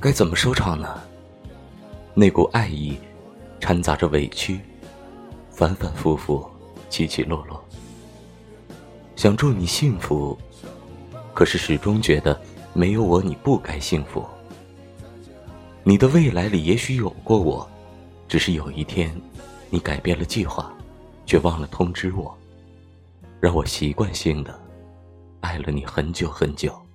该怎么收场呢？那股爱意，掺杂着委屈，反反复复，起起落落。想祝你幸福，可是始终觉得没有我你不该幸福。你的未来里也许有过我，只是有一天，你改变了计划，却忘了通知我，让我习惯性的了你很久很久。